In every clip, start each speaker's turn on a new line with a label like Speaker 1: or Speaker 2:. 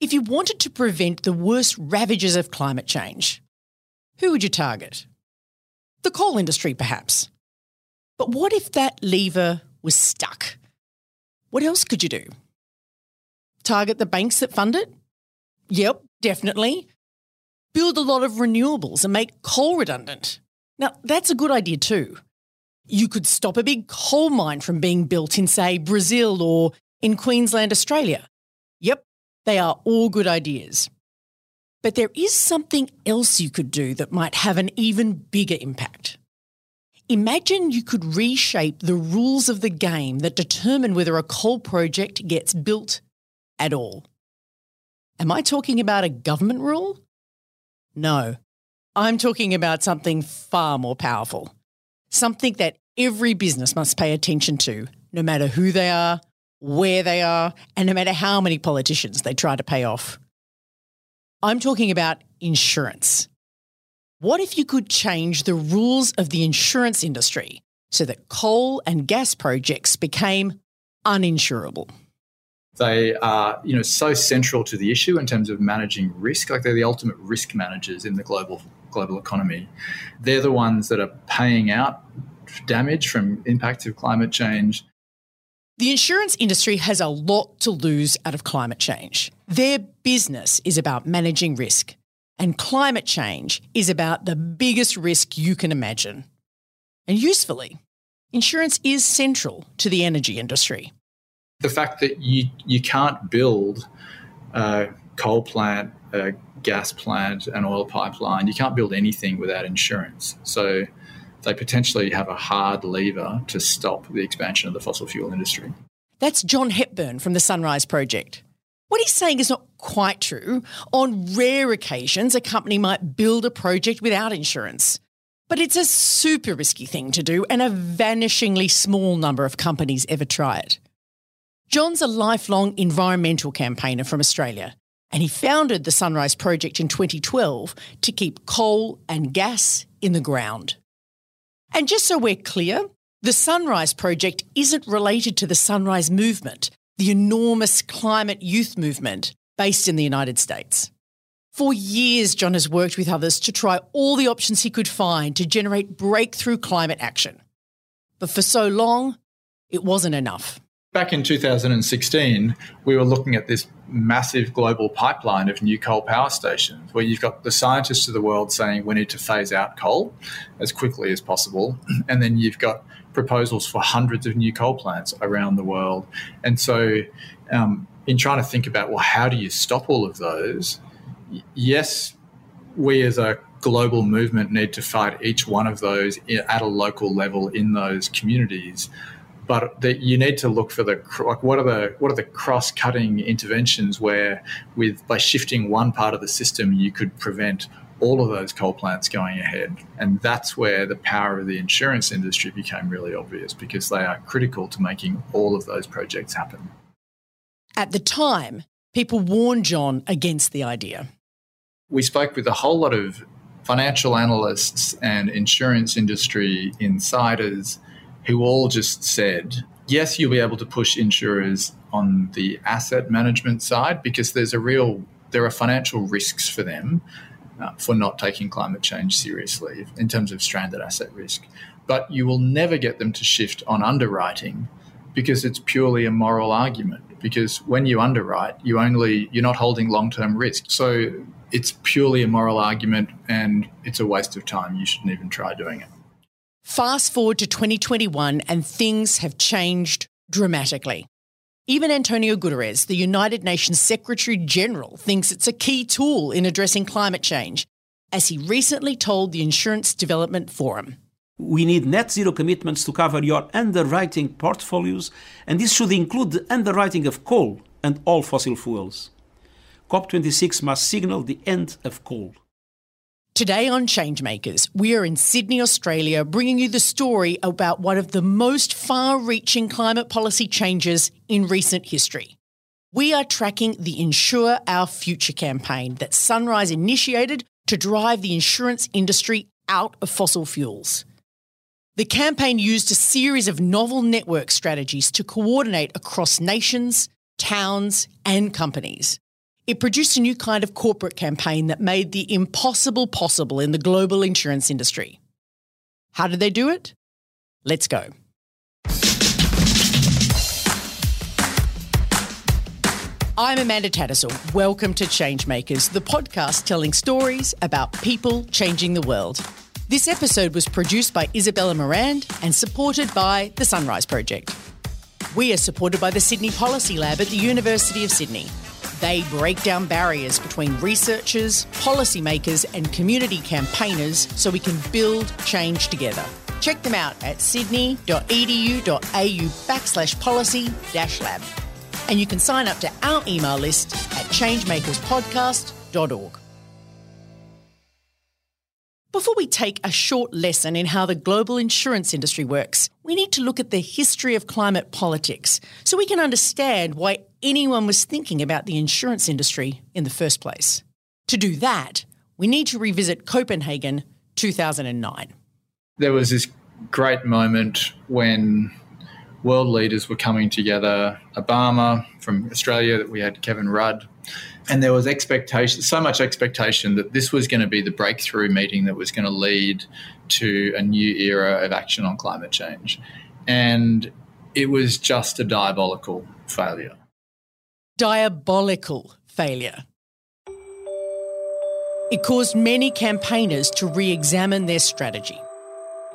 Speaker 1: If you wanted to prevent the worst ravages of climate change, who would you target? The coal industry, perhaps. But what if that lever was stuck? What else could you do? Target the banks that fund it? Yep, definitely. Build a lot of renewables and make coal redundant. Now, that's a good idea too. You could stop a big coal mine from being built in, say, Brazil or in Queensland, Australia. Yep, they are all good ideas. But there is something else you could do that might have an even bigger impact. Imagine you could reshape the rules of the game that determine whether a coal project gets built at all. Am I talking about a government rule? No, I'm talking about something far more powerful. Something that every business must pay attention to, no matter who they are, where they are, and no matter how many politicians they try to pay off. I'm talking about insurance. What if you could change the rules of the insurance industry so that coal and gas projects became uninsurable?
Speaker 2: They are, you know, so central to the issue in terms of managing risk. Like they're the ultimate risk managers in the global global economy. They're the ones that are paying out damage from impacts of climate change.
Speaker 1: The insurance industry has a lot to lose out of climate change. Their business is about managing risk, and climate change is about the biggest risk you can imagine. And usefully, insurance is central to the energy industry
Speaker 2: the fact that you you can't build a coal plant, a gas plant, an oil pipeline, you can't build anything without insurance. So they potentially have a hard lever to stop the expansion of the fossil fuel industry.
Speaker 1: That's John Hepburn from the Sunrise Project. What he's saying is not quite true. On rare occasions, a company might build a project without insurance. But it's a super risky thing to do, and a vanishingly small number of companies ever try it. John's a lifelong environmental campaigner from Australia, and he founded the Sunrise Project in 2012 to keep coal and gas in the ground. And just so we're clear, the Sunrise Project isn't related to the Sunrise Movement, the enormous climate youth movement based in the United States. For years, John has worked with others to try all the options he could find to generate breakthrough climate action. But for so long, it wasn't enough.
Speaker 2: Back in 2016, we were looking at this massive global pipeline of new coal power stations where you've got the scientists of the world saying we need to phase out coal as quickly as possible. And then you've got proposals for hundreds of new coal plants around the world. And so, um, in trying to think about, well, how do you stop all of those? Yes, we as a global movement need to fight each one of those at a local level in those communities but that you need to look for the like what are the what are the cross-cutting interventions where with by shifting one part of the system you could prevent all of those coal plants going ahead? And that's where the power of the insurance industry became really obvious because they are critical to making all of those projects happen.
Speaker 1: At the time people warned John against the idea.
Speaker 2: We spoke with a whole lot of financial analysts and insurance industry insiders who all just said, yes, you'll be able to push insurers on the asset management side because there's a real there are financial risks for them uh, for not taking climate change seriously in terms of stranded asset risk. But you will never get them to shift on underwriting because it's purely a moral argument. Because when you underwrite, you only you're not holding long-term risk. So it's purely a moral argument and it's a waste of time. You shouldn't even try doing it.
Speaker 1: Fast forward to 2021 and things have changed dramatically. Even Antonio Guterres, the United Nations Secretary General, thinks it's a key tool in addressing climate change, as he recently told the Insurance Development Forum.
Speaker 3: We need net zero commitments to cover your underwriting portfolios, and this should include the underwriting of coal and all fossil fuels. COP26 must signal the end of coal.
Speaker 1: Today on Changemakers, we are in Sydney, Australia, bringing you the story about one of the most far reaching climate policy changes in recent history. We are tracking the Insure Our Future campaign that Sunrise initiated to drive the insurance industry out of fossil fuels. The campaign used a series of novel network strategies to coordinate across nations, towns, and companies. It produced a new kind of corporate campaign that made the impossible possible in the global insurance industry. How did they do it? Let's go. I'm Amanda Tattersall. Welcome to Changemakers, the podcast telling stories about people changing the world. This episode was produced by Isabella Morand and supported by the Sunrise Project. We are supported by the Sydney Policy Lab at the University of Sydney. They break down barriers between researchers, policymakers, and community campaigners so we can build change together. Check them out at sydney.edu.au backslash policy dash lab. And you can sign up to our email list at changemakerspodcast.org. Before we take a short lesson in how the global insurance industry works, we need to look at the history of climate politics so we can understand why anyone was thinking about the insurance industry in the first place. To do that, we need to revisit Copenhagen 2009.
Speaker 2: There was this great moment when world leaders were coming together. Obama from Australia, that we had Kevin Rudd, and there was expectation, so much expectation that this was going to be the breakthrough meeting that was going to lead to a new era of action on climate change. And it was just a diabolical failure
Speaker 1: diabolical failure. It caused many campaigners to re examine their strategy.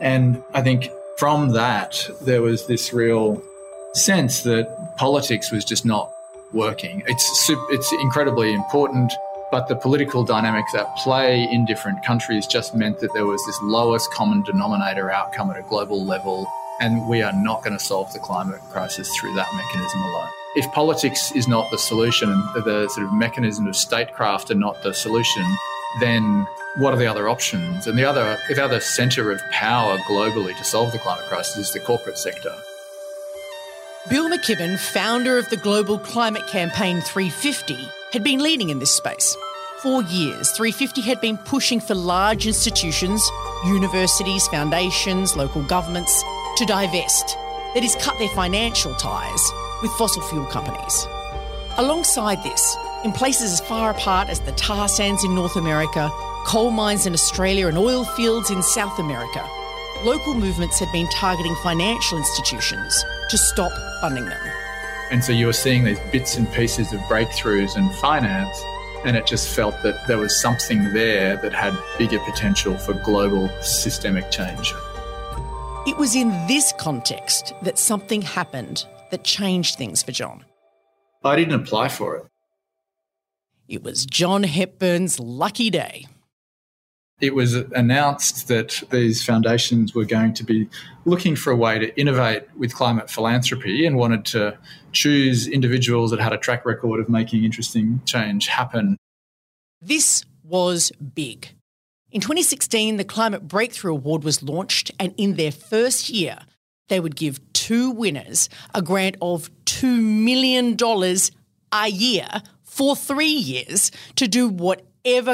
Speaker 2: And I think from that, there was this real sense that politics was just not working. It's, it's incredibly important, but the political dynamics at play in different countries just meant that there was this lowest common denominator outcome at a global level. And we are not going to solve the climate crisis through that mechanism alone if politics is not the solution the sort of mechanism of statecraft are not the solution, then what are the other options? And the other, the other centre of power globally to solve the climate crisis is the corporate sector.
Speaker 1: Bill McKibben, founder of the global climate campaign 350, had been leading in this space. For years, 350 had been pushing for large institutions, universities, foundations, local governments, to divest, that is, cut their financial ties with fossil fuel companies. Alongside this, in places as far apart as the tar sands in North America, coal mines in Australia, and oil fields in South America, local movements had been targeting financial institutions to stop funding them.
Speaker 2: And so you were seeing these bits and pieces of breakthroughs in finance, and it just felt that there was something there that had bigger potential for global systemic change.
Speaker 1: It was in this context that something happened that changed things for John?
Speaker 2: I didn't apply for it.
Speaker 1: It was John Hepburn's lucky day.
Speaker 2: It was announced that these foundations were going to be looking for a way to innovate with climate philanthropy and wanted to choose individuals that had a track record of making interesting change happen.
Speaker 1: This was big. In 2016, the Climate Breakthrough Award was launched, and in their first year, they would give two winners a grant of $2 million a year for three years to do whatever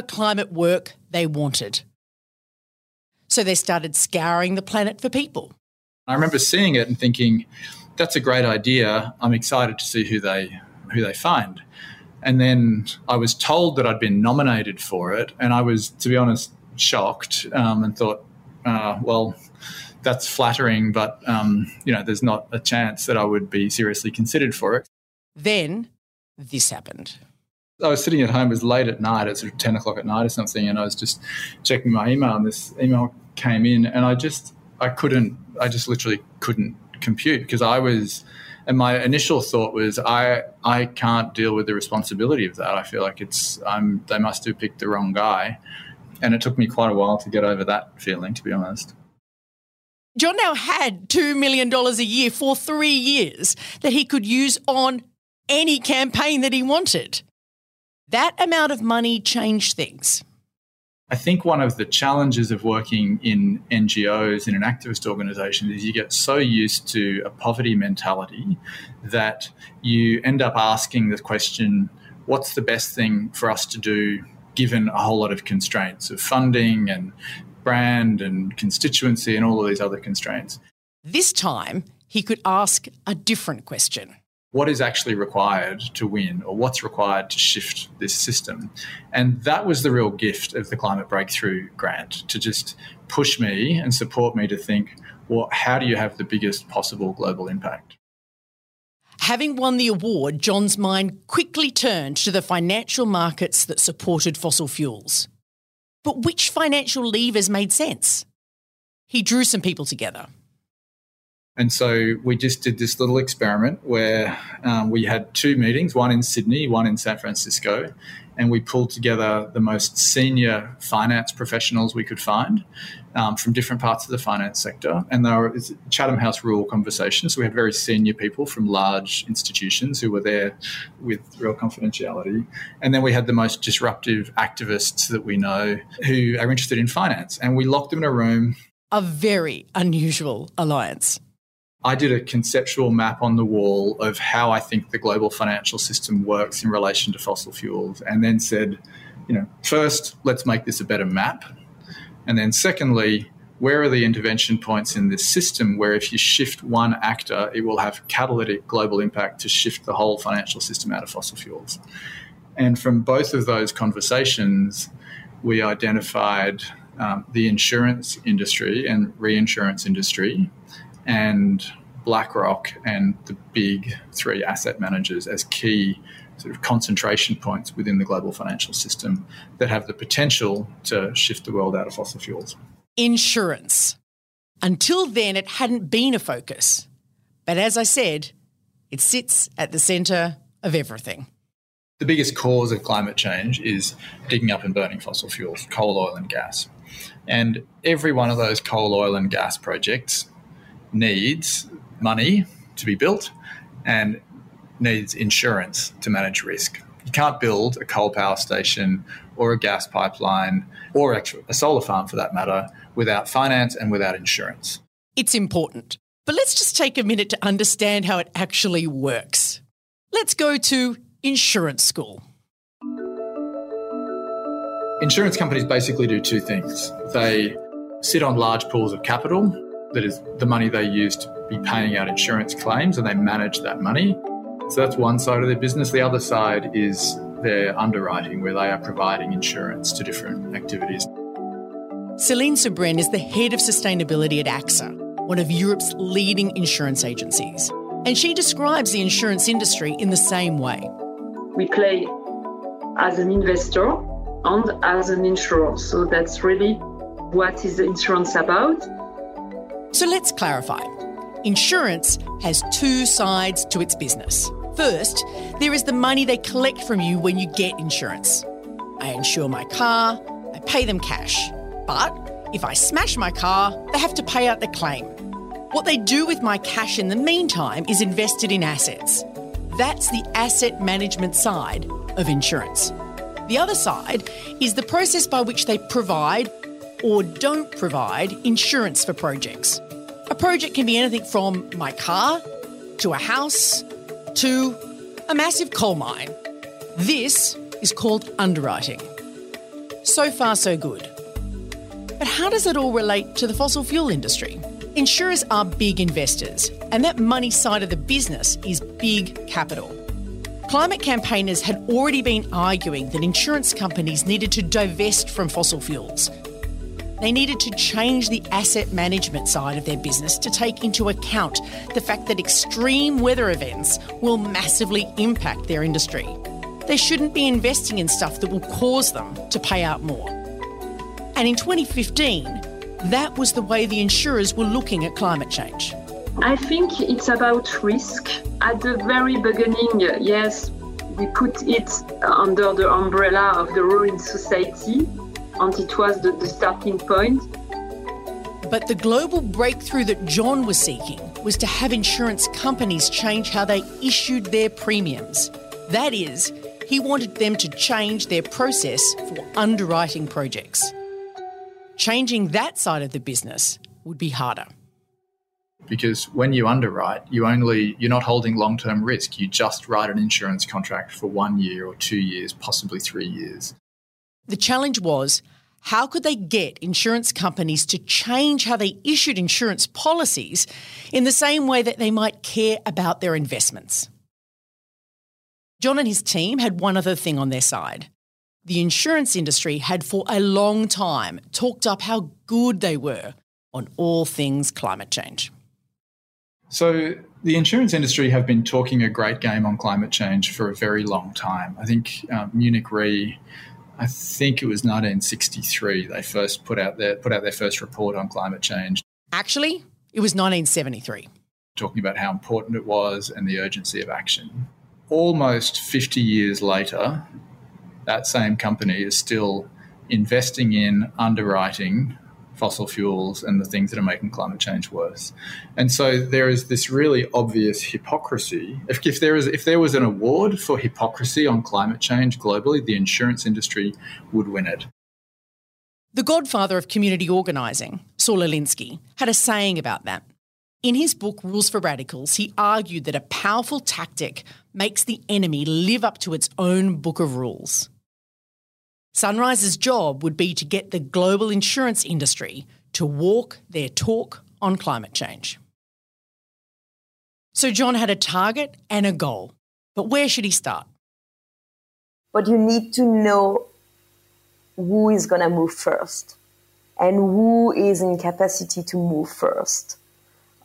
Speaker 1: climate work they wanted. So they started scouring the planet for people.
Speaker 2: I remember seeing it and thinking, that's a great idea. I'm excited to see who they who they find. And then I was told that I'd been nominated for it, and I was, to be honest, shocked um, and thought, uh, well, that's flattering, but um, you know, there's not a chance that I would be seriously considered for it.
Speaker 1: Then this happened.
Speaker 2: I was sitting at home, it was late at night, it's sort of 10 o'clock at night or something, and I was just checking my email, and this email came in, and I just, I couldn't, I just literally couldn't compute because I was, and my initial thought was, I, I can't deal with the responsibility of that. I feel like it's, I'm, they must have picked the wrong guy. And it took me quite a while to get over that feeling, to be honest.
Speaker 1: John now had $2 million a year for three years that he could use on any campaign that he wanted. That amount of money changed things.
Speaker 2: I think one of the challenges of working in NGOs in an activist organization is you get so used to a poverty mentality that you end up asking the question what's the best thing for us to do given a whole lot of constraints of funding and brand and constituency and all of these other constraints?
Speaker 1: This time, he could ask a different question
Speaker 2: what is actually required to win or what's required to shift this system. And that was the real gift of the Climate Breakthrough Grant to just push me and support me to think, well, how do you have the biggest possible global impact?
Speaker 1: Having won the award, John's mind quickly turned to the financial markets that supported fossil fuels. But which financial levers made sense? He drew some people together.
Speaker 2: And so we just did this little experiment where um, we had two meetings, one in Sydney, one in San Francisco, and we pulled together the most senior finance professionals we could find um, from different parts of the finance sector. And they were Chatham House rule conversations. So we had very senior people from large institutions who were there with real confidentiality. And then we had the most disruptive activists that we know who are interested in finance. And we locked them in a room.
Speaker 1: A very unusual alliance.
Speaker 2: I did a conceptual map on the wall of how I think the global financial system works in relation to fossil fuels, and then said, you know, first, let's make this a better map. And then, secondly, where are the intervention points in this system where if you shift one actor, it will have catalytic global impact to shift the whole financial system out of fossil fuels? And from both of those conversations, we identified um, the insurance industry and reinsurance industry and BlackRock and the big three asset managers as key sort of concentration points within the global financial system that have the potential to shift the world out of fossil fuels.
Speaker 1: Insurance. Until then, it hadn't been a focus. But as I said, it sits at the centre of everything.
Speaker 2: The biggest cause of climate change is digging up and burning fossil fuels, coal, oil, and gas. And every one of those coal, oil, and gas projects needs money to be built and needs insurance to manage risk. You can't build a coal power station or a gas pipeline or a solar farm for that matter without finance and without insurance.
Speaker 1: It's important. But let's just take a minute to understand how it actually works. Let's go to insurance school.
Speaker 2: Insurance companies basically do two things. They sit on large pools of capital that is the money they use to be paying out insurance claims and they manage that money. So that's one side of their business. The other side is their underwriting, where they are providing insurance to different activities.
Speaker 1: Celine Soubranne is the head of sustainability at AXA, one of Europe's leading insurance agencies. And she describes the insurance industry in the same way.
Speaker 4: We play as an investor and as an insurer. So that's really what is insurance about.
Speaker 1: So let's clarify. Insurance has two sides to its business. First, there is the money they collect from you when you get insurance. I insure my car, I pay them cash. But if I smash my car, they have to pay out the claim. What they do with my cash in the meantime is invested in assets. That's the asset management side of insurance. The other side is the process by which they provide or don't provide insurance for projects. A project can be anything from my car to a house to a massive coal mine. This is called underwriting. So far, so good. But how does it all relate to the fossil fuel industry? Insurers are big investors, and that money side of the business is big capital. Climate campaigners had already been arguing that insurance companies needed to divest from fossil fuels they needed to change the asset management side of their business to take into account the fact that extreme weather events will massively impact their industry. They shouldn't be investing in stuff that will cause them to pay out more. And in 2015, that was the way the insurers were looking at climate change.
Speaker 4: I think it's about risk. At the very beginning, yes, we put it under the umbrella of the ruling society and it was the, the starting point.
Speaker 1: But the global breakthrough that John was seeking was to have insurance companies change how they issued their premiums. That is, he wanted them to change their process for underwriting projects. Changing that side of the business would be harder
Speaker 2: because when you underwrite you only you're not holding long-term risk you just write an insurance contract for 1 year or 2 years possibly 3 years
Speaker 1: the challenge was how could they get insurance companies to change how they issued insurance policies in the same way that they might care about their investments John and his team had one other thing on their side the insurance industry had for a long time talked up how good they were on all things climate change.
Speaker 2: So the insurance industry have been talking a great game on climate change for a very long time. I think um, Munich Re, I think it was 1963 they first put out their put out their first report on climate change.
Speaker 1: Actually, it was 1973.
Speaker 2: Talking about how important it was and the urgency of action. Almost 50 years later, that same company is still investing in underwriting fossil fuels and the things that are making climate change worse. And so there is this really obvious hypocrisy. If, if there is if there was an award for hypocrisy on climate change globally, the insurance industry would win it.
Speaker 1: The godfather of community organising, Saul Alinsky, had a saying about that. In his book Rules for Radicals, he argued that a powerful tactic makes the enemy live up to its own book of rules. Sunrise's job would be to get the global insurance industry to walk their talk on climate change. So John had a target and a goal, but where should he start?
Speaker 5: But you need to know who is going to move first and who is in capacity to move first.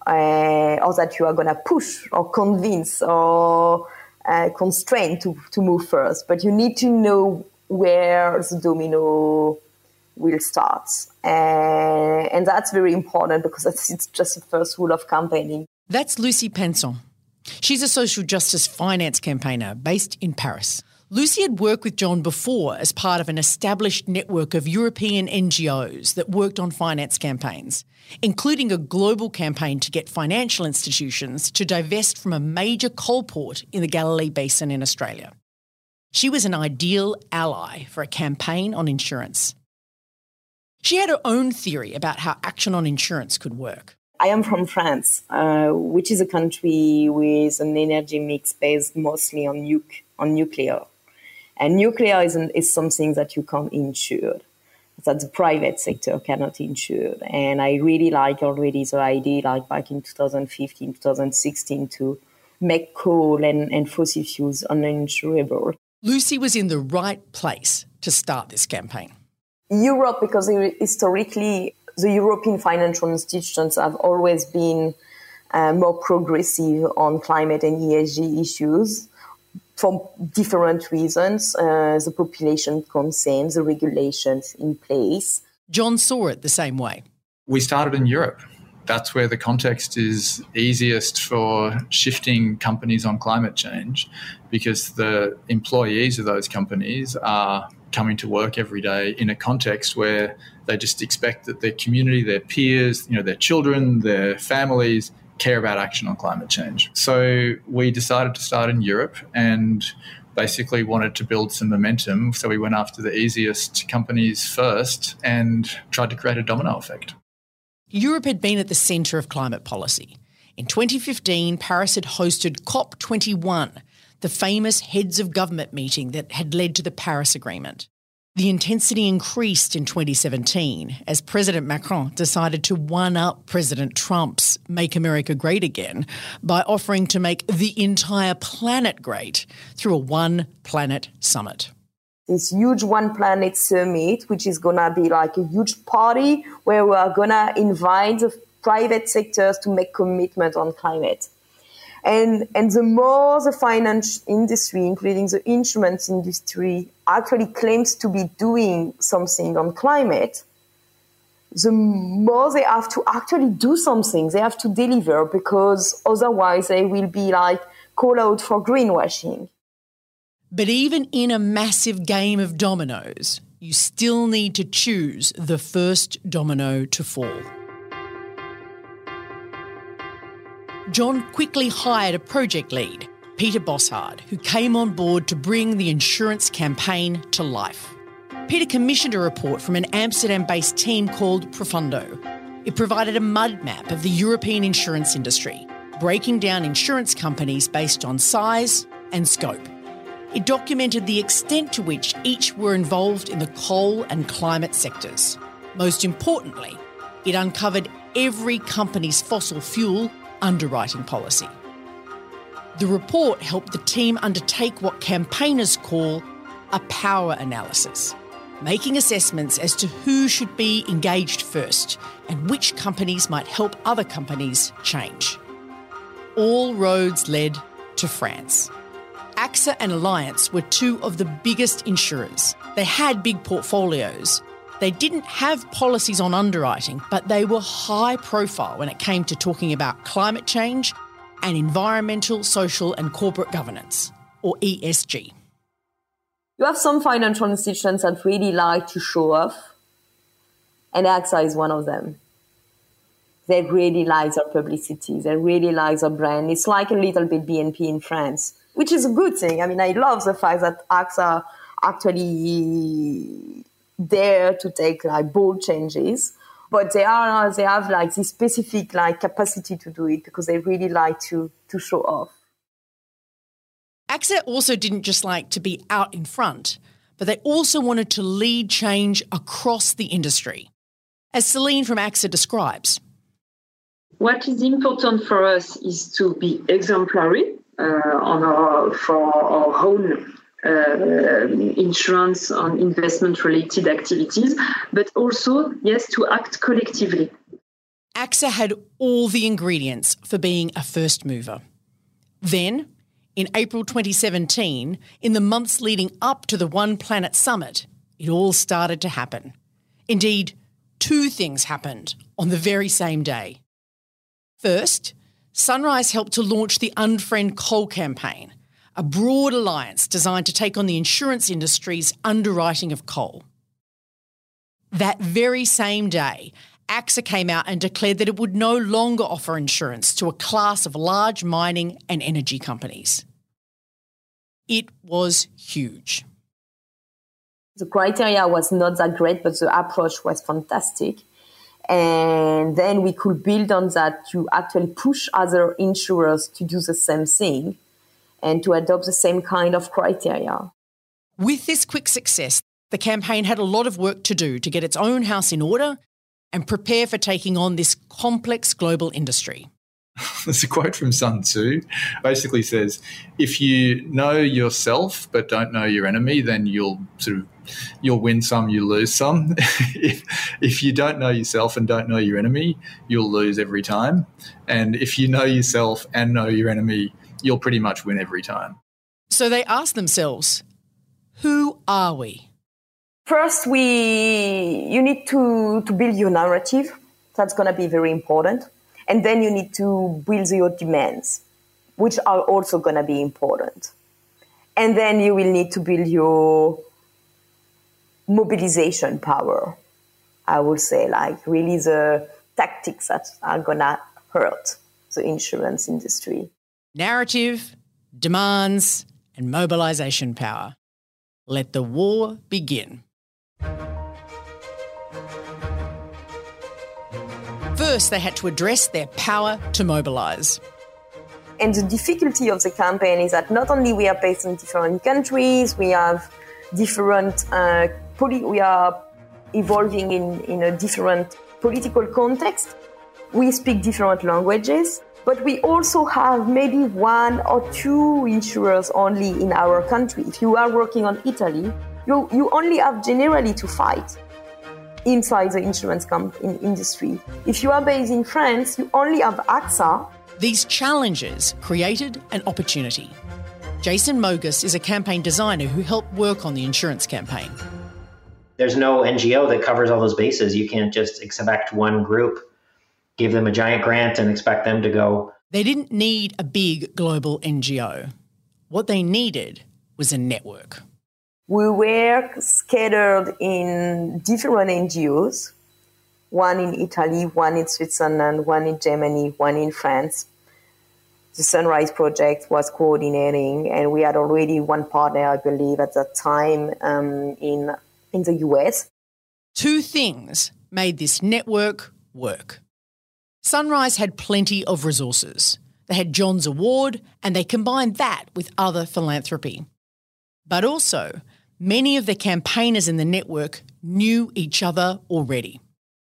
Speaker 5: Uh, or that you are going to push or convince or uh, constrain to, to move first. But you need to know where the domino will start. And, and that's very important because it's just the first rule of campaigning.
Speaker 1: That's Lucie Pinson. She's a social justice finance campaigner based in Paris. Lucy had worked with John before as part of an established network of European NGOs that worked on finance campaigns, including a global campaign to get financial institutions to divest from a major coal port in the Galilee Basin in Australia. She was an ideal ally for a campaign on insurance. She had her own theory about how action on insurance could work.
Speaker 5: I am from France, uh, which is a country with an energy mix based mostly on, on nuclear. And nuclear is, an, is something that you can't insure, that the private sector cannot insure. And I really like already the idea, like back in 2015, 2016, to make coal and, and fossil fuels uninsurable.
Speaker 1: Lucie was in the right place to start this campaign.
Speaker 5: Europe, because historically the European financial institutions have always been uh, more progressive on climate and ESG issues for different reasons. Uh, the population concerns, the regulations in place.
Speaker 1: John saw it the same way.
Speaker 2: We started in Europe that's where the context is easiest for shifting companies on climate change because the employees of those companies are coming to work every day in a context where they just expect that their community, their peers, you know, their children, their families care about action on climate change. So we decided to start in Europe and basically wanted to build some momentum. So we went after the easiest companies first and tried to create a domino effect.
Speaker 1: Europe had been at the centre of climate policy. In 2015, Paris had hosted COP21, the famous heads of government meeting that had led to the Paris Agreement. The intensity increased in 2017 as President Macron decided to one up President Trump's Make America Great Again by offering to make the entire planet great through a One Planet Summit
Speaker 5: this huge one planet summit, which is going to be like a huge party where we are going to invite the private sectors to make commitment on climate. And, and the more the finance industry, including the insurance industry, actually claims to be doing something on climate, the more they have to actually do something. They have to deliver because otherwise they will be like called out for greenwashing.
Speaker 1: But even in a massive game of dominoes, you still need to choose the first domino to fall. John quickly hired a project lead, Peter Bosshard, who came on board to bring the insurance campaign to life. Peter commissioned a report from an Amsterdam based team called Profundo. It provided a mud map of the European insurance industry, breaking down insurance companies based on size and scope. It documented the extent to which each were involved in the coal and climate sectors. Most importantly, it uncovered every company's fossil fuel underwriting policy. The report helped the team undertake what campaigners call a power analysis, making assessments as to who should be engaged first and which companies might help other companies change. All roads led to France. AXA and Allianz were two of the biggest insurers. They had big portfolios. They didn't have policies on underwriting, but they were high profile when it came to talking about climate change and environmental, social, and corporate governance, or ESG.
Speaker 5: You have some financial institutions that really like to show off, and AXA is one of them. They really like their publicity, they really like their brand. It's like a little bit BNP in France which is a good thing. I mean, I love the fact that AXA actually dare to take like bold changes, but they are they have like this specific like capacity to do it because they really like to to show off.
Speaker 1: AXA also didn't just like to be out in front, but they also wanted to lead change across the industry. As Celine from AXA describes,
Speaker 4: what is important for us is to be exemplary on our for our own uh, insurance on investment related activities, but also, yes, to act collectively.
Speaker 1: AXA had all the ingredients for being a first mover. Then, in April 2017, in the months leading up to the One Planet Summit, it all started to happen. Indeed, two things happened on the very same day. First, Sunrise helped to launch the Unfriend Coal campaign, a broad alliance designed to take on the insurance industry's underwriting of coal. That very same day, AXA came out and declared that it would no longer offer insurance to a class of large mining and energy companies. It was huge.
Speaker 5: The criteria was not that great, but the approach was fantastic and then we could build on that to actually push other insurers to do the same thing and to adopt the same kind of criteria.
Speaker 1: With this quick success, the campaign had a lot of work to do to get its own house in order and prepare for taking on this complex global industry.
Speaker 2: There's a quote from Sun Tzu. Basically says, if you know yourself but don't know your enemy, then you'll sort of you'll win some, you lose some. if, if you don't know yourself and don't know your enemy, you'll lose every time. And if you know yourself and know your enemy, you'll pretty much win every time.
Speaker 1: So they ask themselves, who are we?
Speaker 5: First, we you need to, to build your narrative. That's going to be very important. And then you need to build your demands, which are also going to be important. And then you will need to build your mobilization power. I would say, like really the tactics that are gonna hurt the insurance industry.
Speaker 1: Narrative, demands, and mobilization power. Let the war begin. First, they had to address their power to mobilize.
Speaker 5: And the difficulty of the campaign is that not only we are based in different countries, we have different uh, we are evolving in, in a different political context. We speak different languages, but we also have maybe one or two insurers only in our country. If you are working on Italy, you, you only have generally to fight inside the insurance comp- in industry. If you are based in France, you only have AXA.
Speaker 1: These challenges created an opportunity. Jason Mogus is a campaign designer who helped work on the insurance campaign
Speaker 6: there's no NGO that covers all those bases. You can't just expect one group, give them a giant grant, and expect them to go.
Speaker 1: They didn't need a big global NGO. What they needed was a network.
Speaker 5: We were scattered in different NGOs one in Italy, one in Switzerland, one in Germany, one in France. the Sunrise project was coordinating, and we had already one partner, I believe, at that time um, in in the US.
Speaker 1: Two things made this network work. Sunrise had plenty of resources. They had John's Award, and they combined that with other philanthropy. But also, many of the campaigners in the network knew each other already.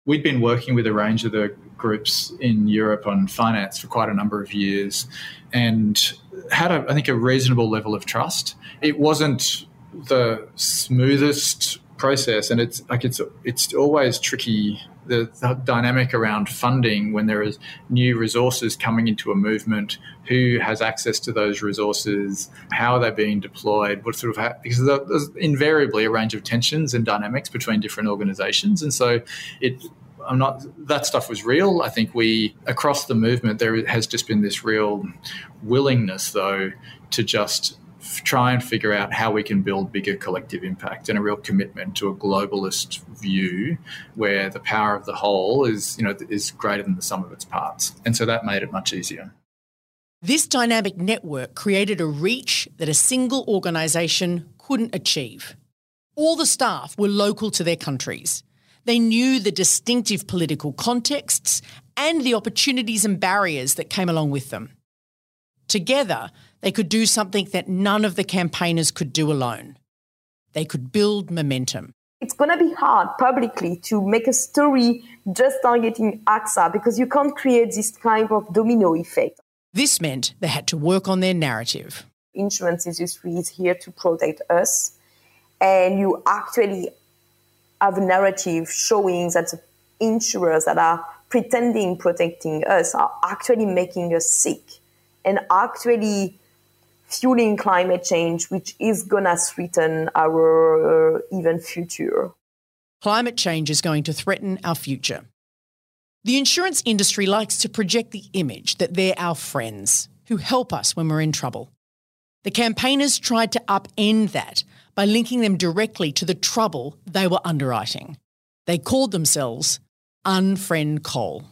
Speaker 2: We'd been working with a range of the groups in Europe on finance for quite a number of years and had, a, I think, a reasonable level of trust. It wasn't the smoothest process, and it's like it's it's always tricky the, the, dynamic around funding when there is new resources coming into a movement, who has access to those resources, how are they being deployed, what sort of because there's invariably a range of tensions and dynamics between different organizations, and so it. I'm not. That stuff was real. I think we across the movement there has just been this real willingness, though, to just try and figure out how we can build bigger collective impact and a real commitment to a globalist view where the power of the whole is, you know, is greater than the sum of its parts. And so that made it much easier.
Speaker 1: This dynamic network created a reach that a single organisation couldn't achieve. All the staff were local to their countries. They knew the distinctive political contexts and the opportunities and barriers that came along with them. Together, they could do something that none of the campaigners could do alone. They could build momentum.
Speaker 5: It's going to be hard publicly to make a story just targeting AXA because you can't create this kind of domino effect.
Speaker 1: This meant they had to work on their narrative.
Speaker 5: Insurance industry is here to protect us, and you actually have a narrative showing that the insurers that are pretending protecting us are actually making us sick and actually fueling climate change, which is going to threaten our uh, even future.
Speaker 1: Climate change is going to threaten our future. The insurance industry likes to project the image that they're our friends who help us when we're in trouble. The campaigners tried to upend that by linking them directly to the trouble they were underwriting. They called themselves Unfriend Coal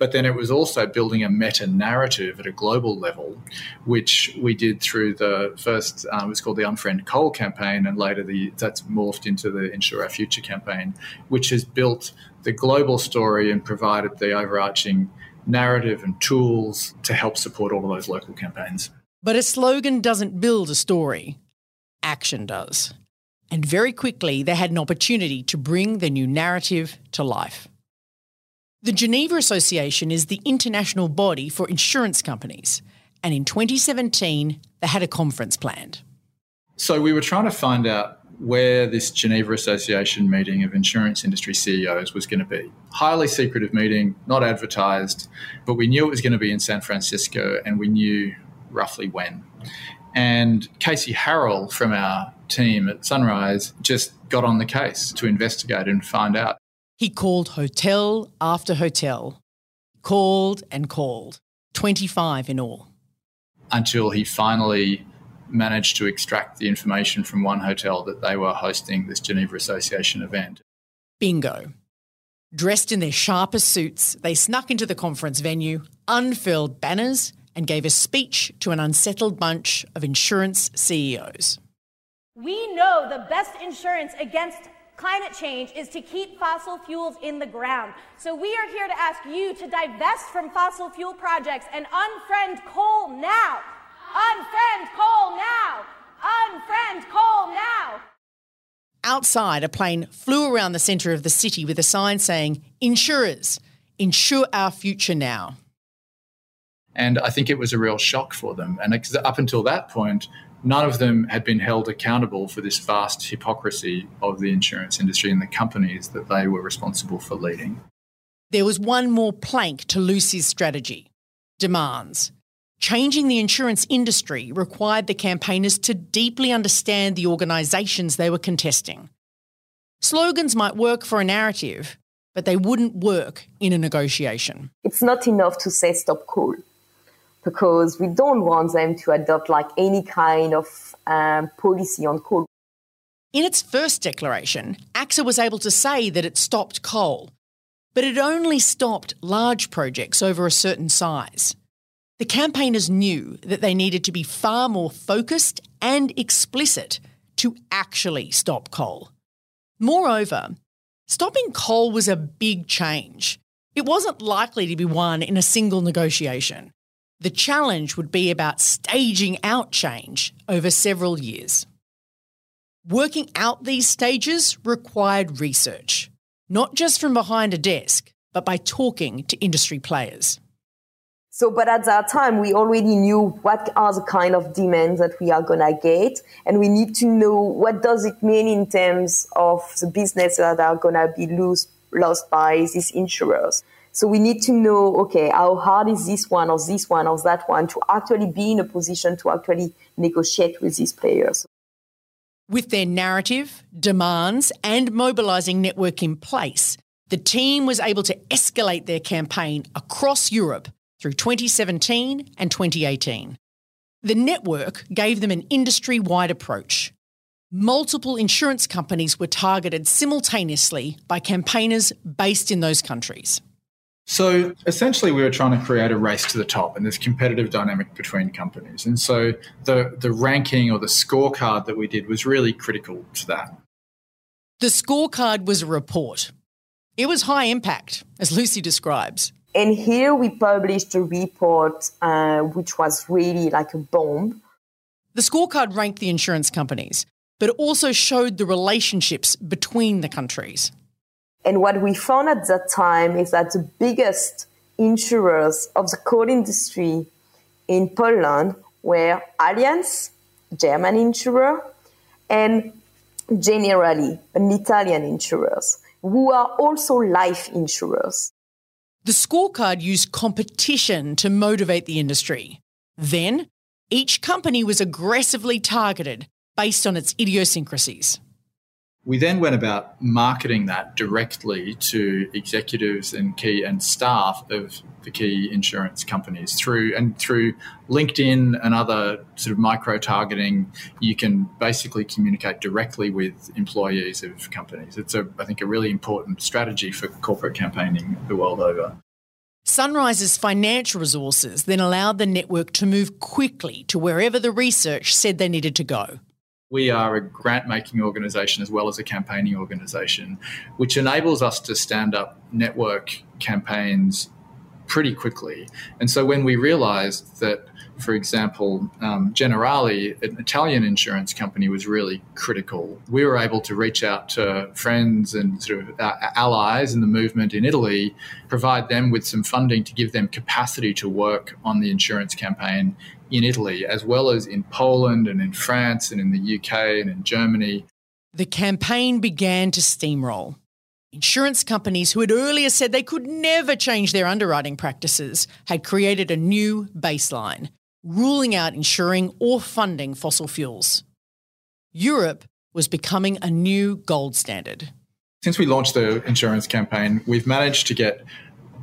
Speaker 2: but then it was also building a meta narrative at a global level, which we did through the first, um, it was called the Unfriend Coal campaign, and later the that's morphed into the Insure Our Future campaign, which has built the global story and provided the overarching narrative and tools to help support all of those local campaigns.
Speaker 1: But a slogan doesn't build a story, action does. And very quickly, they had an opportunity to bring the new narrative to life. The Geneva Association is the international body for insurance companies, and in 2017, they had a conference planned.
Speaker 2: So we were trying to find out where this Geneva Association meeting of insurance industry CEOs was going to be. Highly secretive meeting, not advertised, but we knew it was going to be in San Francisco and we knew roughly when. And Casey Harrell from our team at Sunrise just got on the case to investigate and find out.
Speaker 1: He called hotel after hotel, called and called, 25 in all.
Speaker 2: Until he finally managed to extract the information from one hotel that they were hosting this Geneva Association event.
Speaker 1: Bingo. Dressed in their sharpest suits, they snuck into the conference venue, unfurled banners, and gave a speech to an unsettled bunch of insurance CEOs.
Speaker 7: We know the best insurance against climate change is to keep fossil fuels in the ground. So we are here to ask you to divest from fossil fuel projects and unfriend coal now. Unfriend coal now. Unfriend coal now.
Speaker 1: Outside, a plane flew around the centre of the city with a sign saying, Insurers, insure our future now.
Speaker 2: And I think it was a real shock for them. And up until that point, none of them had been held accountable for this vast hypocrisy of the insurance industry and the companies that they were responsible for leading.
Speaker 1: There was one more plank to Lucie's strategy demands. Changing the insurance industry required the campaigners to deeply understand the organisations they were contesting. Slogans might work for a narrative, but they wouldn't work in a negotiation.
Speaker 5: It's not enough to say stop coal because we don't want them to adopt like any kind of um, policy on coal.
Speaker 1: In its first declaration, AXA was able to say that it stopped coal, but it only stopped large projects over a certain size. the campaigners knew that they needed to be far more focused and explicit to actually stop coal. Moreover, stopping coal was a big change. It wasn't likely to be won in a single negotiation. The challenge would be about staging out change over several years. Working out these stages required research, not just from behind a desk, but by talking to industry players.
Speaker 5: So, but at that time, we already knew what are the kind of demands that we are gonna get, and we need to know what does it mean in terms of the business that are gonna be lose, lost by these insurers. So we need to know, okay, how hard is this one or this one or that one to actually be in a position to actually negotiate with these players.
Speaker 1: With their narrative, demands, and mobilising network in place, the team was able to escalate their campaign across Europe through 2017 and 2018. The network gave them an industry wide approach. Multiple insurance companies were targeted simultaneously by campaigners based in those countries.
Speaker 2: So essentially, we were trying to create a race to the top and this competitive dynamic between companies. And so the, the ranking or the scorecard that we did was really critical to that.
Speaker 1: The scorecard was a report. It was high impact, as Lucie describes.
Speaker 5: And here we published a report uh, which was really like a bomb.
Speaker 1: The scorecard ranked the insurance companies, but it also showed the relationships between the countries.
Speaker 5: And what we found at that time is that the biggest insurers of the coal industry in Poland were Allianz, German insurer, and Generali, an Italian insurers, who are also life insurers.
Speaker 1: The scorecard used competition to motivate the industry. Then, each company was aggressively targeted based on its idiosyncrasies.
Speaker 2: We then went about marketing that directly to executives and key and staff of the key insurance companies through and through LinkedIn and other sort of micro targeting. You can basically communicate directly with employees of companies. It's a I think a really important strategy for corporate campaigning the world over.
Speaker 1: Sunrise's financial resources then allowed the network to move quickly to wherever the research said they needed to go
Speaker 2: we are a grant making organisation as well as a campaigning organisation, which enables us to stand up network campaigns pretty quickly. And so when we realised that, for example, um, Generali, an Italian insurance company, was really critical, we were able to reach out to friends and sort of uh, allies in the movement in Italy, provide them with some funding to give them capacity to work on the insurance campaign in Italy, as well as in Poland and in France and in the UK and in Germany.
Speaker 1: The campaign began to steamroll. Insurance companies who had earlier said they could never change their underwriting practices had created a new baseline, ruling out insuring or funding fossil fuels. Europe was becoming a new gold standard.
Speaker 2: Since we launched the insurance campaign, we've managed to get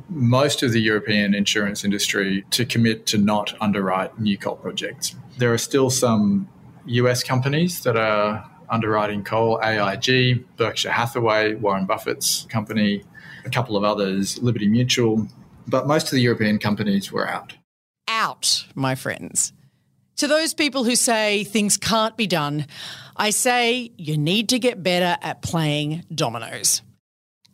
Speaker 2: most of the European insurance industry to commit to not underwrite new coal projects. There are still some US companies that are underwriting coal, AIG, Berkshire Hathaway, Warren Buffett's company, a couple of others, Liberty Mutual, but most of the European companies were out.
Speaker 1: Out, my friends. To those people who say things can't be done, I say you need to get better at playing dominoes.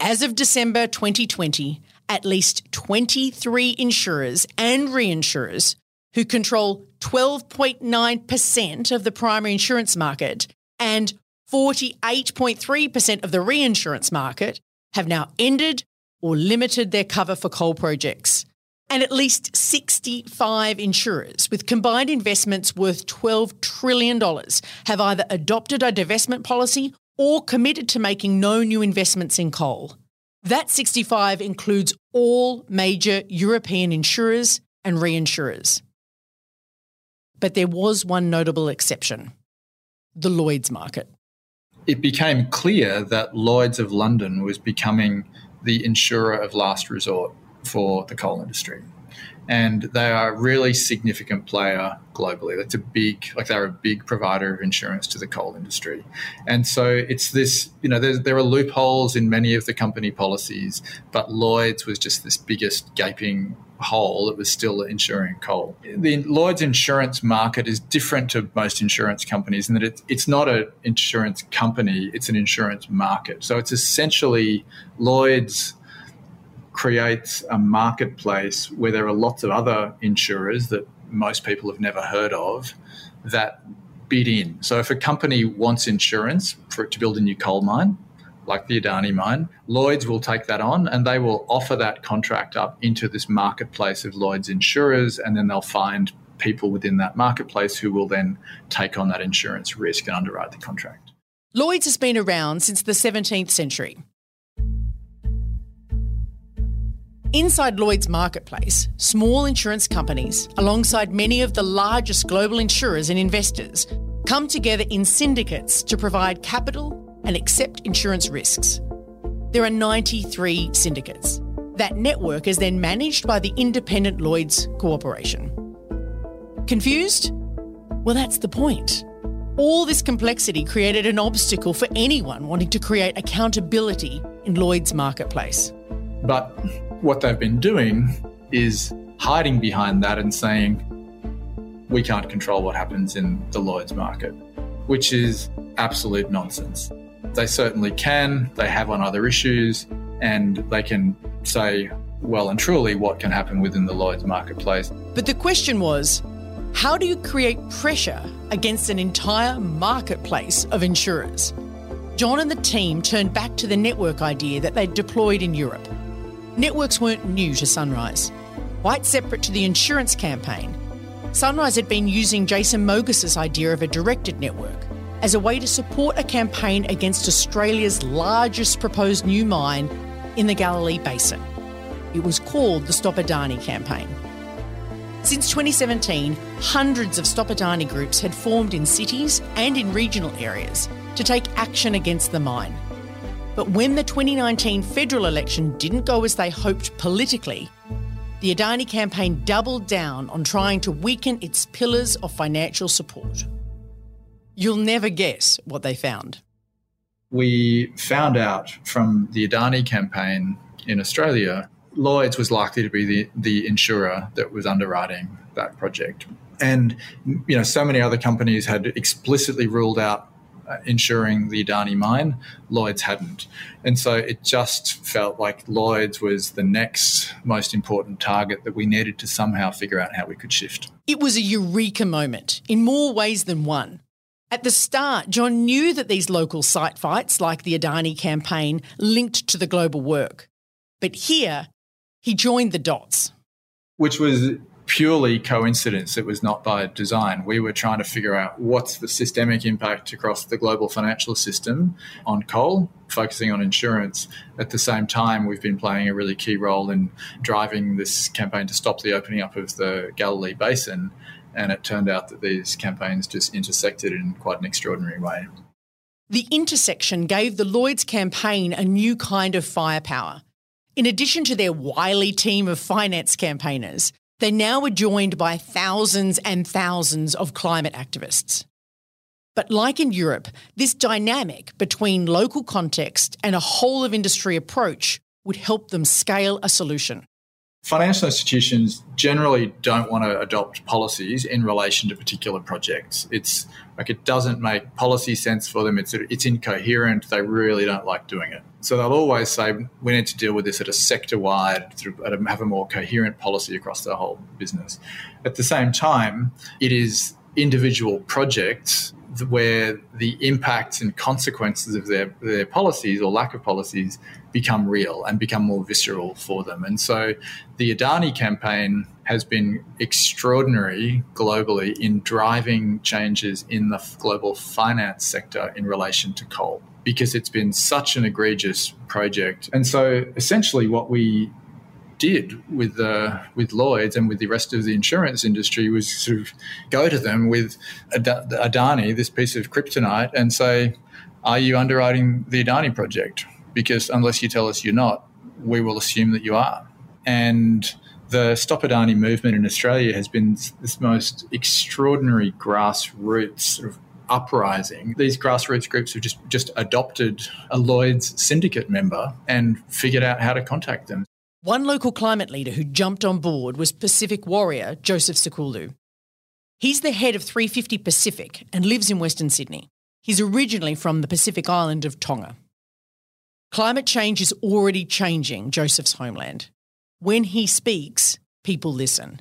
Speaker 1: As of December 2020, at least 23 insurers and reinsurers who control 12.9% of the primary insurance market and 48.3% of the reinsurance market have now ended or limited their cover for coal projects. And at least 65 insurers with combined investments worth $12 trillion have either adopted a divestment policy or committed to making no new investments in coal. That 65 includes all major European insurers and reinsurers. But there was one notable exception the Lloyd's market.
Speaker 2: It became clear that Lloyd's of London was becoming the insurer of last resort for the coal industry. And they are a really significant player globally. That's a big, like they're a big provider of insurance to the coal industry, and so it's this. You know, there are loopholes in many of the company policies, but Lloyd's was just this biggest gaping hole that was still insuring coal. The Lloyd's insurance market is different to most insurance companies in that it's, it's not an insurance company; it's an insurance market. So it's essentially Lloyd's creates a marketplace where there are lots of other insurers that most people have never heard of that bid in. So if a company wants insurance for it to build a new coal mine, like the Adani mine, Lloyd's will take that on and they will offer that contract up into this marketplace of Lloyd's insurers, and then they'll find people within that marketplace who will then take on that insurance risk and underwrite the contract.
Speaker 1: Lloyd's has been around since the 17th century. Inside Lloyd's marketplace, small insurance companies, alongside many of the largest global insurers and investors, come together in syndicates to provide capital and accept insurance risks. There are 93 syndicates. That network is then managed by the independent Lloyd's Corporation. Confused? Well, that's the point. All this complexity created an obstacle for anyone wanting to create accountability in Lloyd's marketplace.
Speaker 2: But what they've been doing is hiding behind that and saying, we can't control what happens in the Lloyd's market, which is absolute nonsense. They certainly can, they have on other issues, and they can say well and truly what can happen within the Lloyd's marketplace.
Speaker 1: But the question was how do you create pressure against an entire marketplace of insurers? John and the team turned back to the network idea that they'd deployed in Europe. Networks weren't new to Sunrise. Quite separate to the insurance campaign, Sunrise had been using Jason Mogus's idea of a directed network as a way to support a campaign against Australia's largest proposed new mine in the Galilee Basin. It was called the Stop Adani campaign. Since 2017, hundreds of Stop Adani groups had formed in cities and in regional areas to take action against the mine. But when the 2019 federal election didn't go as they hoped politically, the Adani campaign doubled down on trying to weaken its pillars of financial support. You'll never guess what they found.
Speaker 2: We found out from the Adani campaign in Australia, Lloyd's was likely to be the, the insurer that was underwriting that project. And you know, so many other companies had explicitly ruled out insuring the Adani mine, Lloyd's hadn't. And so it just felt like Lloyd's was the next most important target that we needed to somehow figure out how we could shift.
Speaker 1: It was a eureka moment in more ways than one. At the start, John knew that these local site fights, like the Adani campaign, linked to the global work. But here, he joined the dots.
Speaker 2: Which was purely coincidence. It was not by design. We were trying to figure out what's the systemic impact across the global financial system on coal, focusing on insurance. At the same time, we've been playing a really key role in driving this campaign to stop the opening up of the Galilee Basin. And it turned out that these campaigns just intersected in quite an extraordinary way.
Speaker 1: The intersection gave the Lloyds campaign a new kind of firepower. In addition to their wily team of finance campaigners, they now are joined by thousands and thousands of climate activists. But like in Europe, this dynamic between local context and a whole of industry approach would help them scale a solution
Speaker 2: financial institutions generally don't want to adopt policies in relation to particular projects. It's like it doesn't make policy sense for them. It's it's incoherent. They really don't like doing it. So they'll always say we need to deal with this at a sector wide, have a more coherent policy across the whole business. At the same time, it is individual projects where the impacts and consequences of their, their policies or lack of policies become real and become more visceral for them. And so the Adani campaign has been extraordinary globally in driving changes in the global finance sector in relation to coal because it's been such an egregious project. And so essentially what we did with with Lloyd's and with the rest of the insurance industry was sort of go to them with Ad- Adani, this piece of kryptonite, and say, "Are you underwriting the Adani project? Because unless you tell us you're not, we will assume that you are." And the Stop Adani movement in Australia has been this most extraordinary grassroots sort of uprising. These grassroots groups have just, just adopted a Lloyd's syndicate member and figured out how to contact them.
Speaker 1: One local climate leader who jumped on board was Pacific warrior Joseph Sikulu. He's the head of 350 Pacific and lives in Western Sydney. He's originally from the Pacific island of Tonga. Climate change is already changing Joseph's homeland. When he speaks, people listen.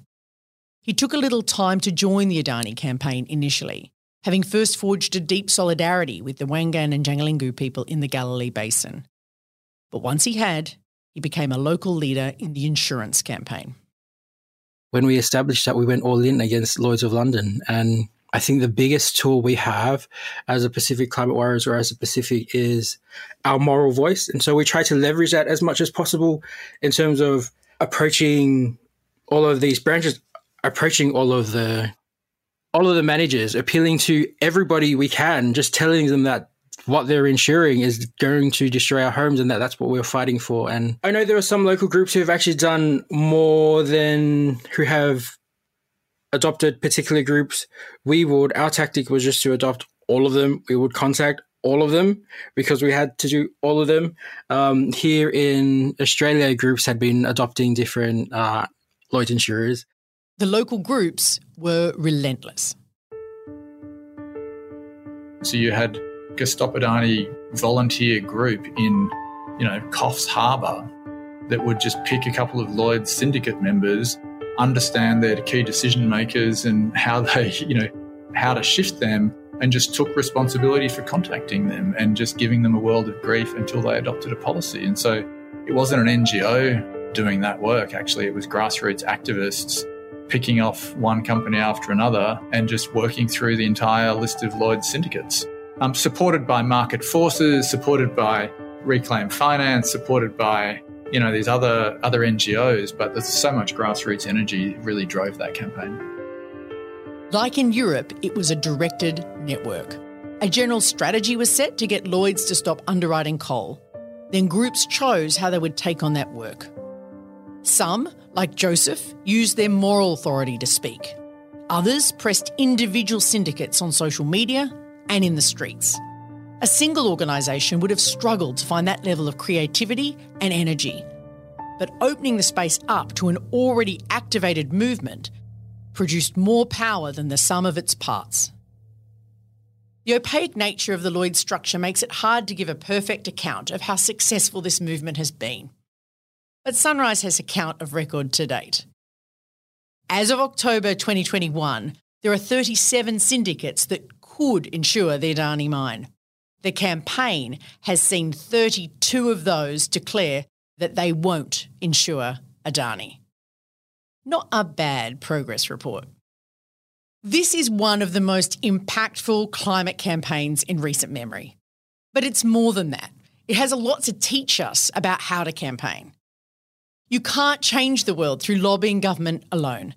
Speaker 1: He took a little time to join the Adani campaign initially, having first forged a deep solidarity with the Wangan and Jagalingou people in the Galilee Basin. But once he had, he became a local leader in the insurance campaign.
Speaker 8: When we established that, we went all in against Lloyd's of London. And I think the biggest tool we have as a Pacific Climate Warriors or as a Pacific is our moral voice. And so we try to leverage that as much as possible in terms of approaching all of these branches, approaching all of the all of the managers, appealing to everybody we can, just telling them that what they're insuring is going to destroy our homes and that that's what we're fighting for. And I know there are some local groups who have actually done more than who have adopted particular groups. We would, our tactic was just to adopt all of them. We would contact all of them because we had to do all of them. Um, here in Australia, groups had been adopting different uh, Lloyd insurers.
Speaker 1: The local groups were relentless.
Speaker 2: So you had a Stop volunteer group in, you know, Coffs Harbour that would just pick a couple of Lloyd's syndicate members, understand their key decision makers and how they, you know, how to shift them, and just took responsibility for contacting them and just giving them a world of grief until they adopted a policy. And so it wasn't an NGO doing that work, actually, it was grassroots activists picking off one company after another and just working through the entire list of Lloyd's syndicates um, supported by market forces, supported by Reclaim Finance, supported by you know these other other NGOs. But there's so much grassroots energy really drove that campaign.
Speaker 1: Like in Europe, it was a directed network. A general strategy was set to get Lloyds to stop underwriting coal. Then groups chose how they would take on that work. Some, like Joseph, used their moral authority to speak. Others pressed individual syndicates on social media and in the streets. A single organisation would have struggled to find that level of creativity and energy. But opening the space up to an already activated movement produced more power than the sum of its parts. The opaque nature of the Lloyd structure makes it hard to give a perfect account of how successful this movement has been. But Sunrise has a count of record to date. As of October 2021, there are 37 syndicates that could insure the Adani mine. The campaign has seen 32 of those declare that they won't insure Adani. Not a bad progress report. This is one of the most impactful climate campaigns in recent memory. But it's more than that. It has a lot to teach us about how to campaign. You can't change the world through lobbying government alone.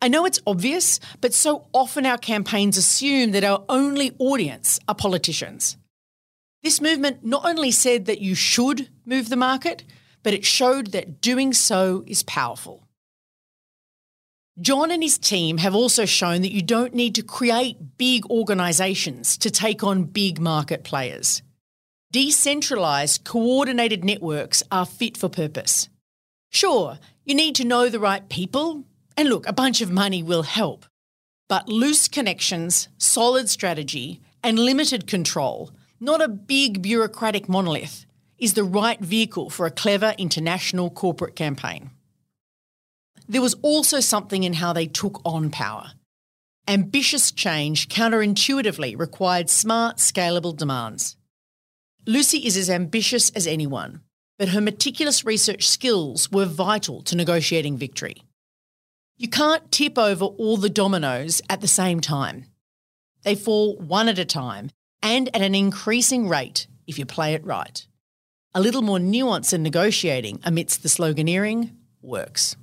Speaker 1: I know it's obvious, but so often our campaigns assume that our only audience are politicians. This movement not only said that you should move the market, but it showed that doing so is powerful. John and his team have also shown that you don't need to create big organisations to take on big market players. Decentralised, coordinated networks are fit for purpose. Sure, you need to know the right people, and look, a bunch of money will help. But loose connections, solid strategy, and limited control, not a big bureaucratic monolith, is the right vehicle for a clever international corporate campaign. There was also something in how they took on power. Ambitious change counterintuitively required smart, scalable demands. Lucie is as ambitious as anyone, but her meticulous research skills were vital to negotiating victory. You can't tip over all the dominoes at the same time. They fall one at a time and at an increasing rate if you play it right. A little more nuance in negotiating amidst the sloganeering works.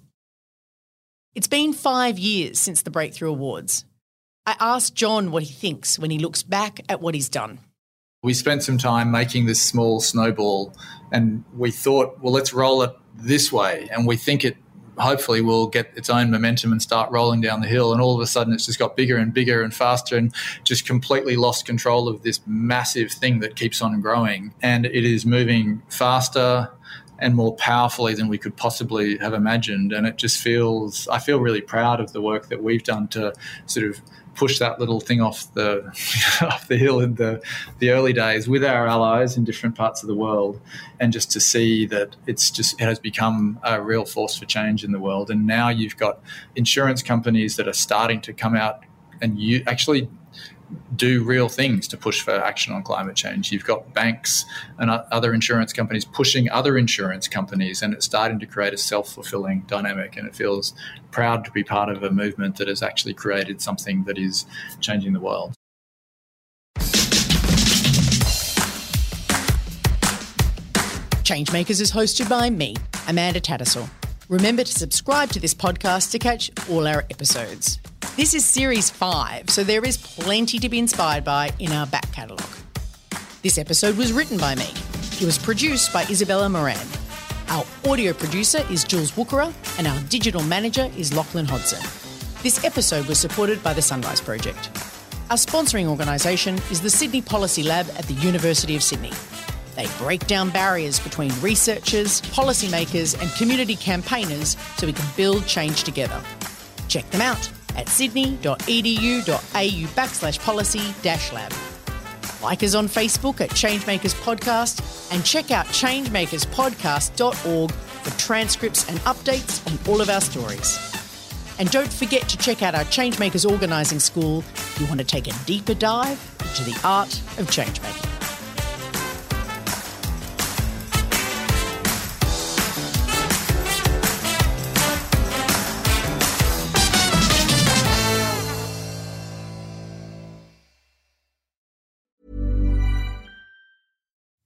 Speaker 1: It's been five years since the Breakthrough Awards. I asked John what he thinks when he looks back at what he's done.
Speaker 2: We spent some time making this small snowball and we thought, well, let's roll it this way. And we think it hopefully will get its own momentum and start rolling down the hill. And all of a sudden, it's just got bigger and bigger and faster and just completely lost control of this massive thing that keeps on growing. And it is moving faster and more powerfully than we could possibly have imagined. And it just feels, I feel really proud of the work that we've done to sort of push that little thing off the off the hill in the the early days with our allies in different parts of the world, and just to see that it's just it has become a real force for change in the world. And now you've got insurance companies that are starting to come out and you actually do real things to push for action on climate change. You've got banks and other insurance companies pushing other insurance companies, and it's starting to create a self fulfilling dynamic. And it feels proud to be part of a movement that has actually created something that is changing the world.
Speaker 1: Changemakers is hosted by me, Amanda Tattersall. Remember to subscribe to this podcast to catch all our episodes. This is series five, so there is plenty to be inspired by in our back catalogue. This episode was written by me. It was produced by Isabella Moran. Our audio producer is Jules Wookera, and our digital manager is Lachlan Hodson. This episode was supported by the Sunrise Project. Our sponsoring organisation is the Sydney Policy Lab at the University of Sydney. They break down barriers between researchers, policymakers, and community campaigners so we can build change together. Check them out at sydney.edu.au backslash policy dash lab. Like us on Facebook at Changemakers Podcast and check out changemakerspodcast.org for transcripts and updates on all of our stories. And don't forget to check out our Changemakers Organising School if you want to take a deeper dive into the art of changemaking.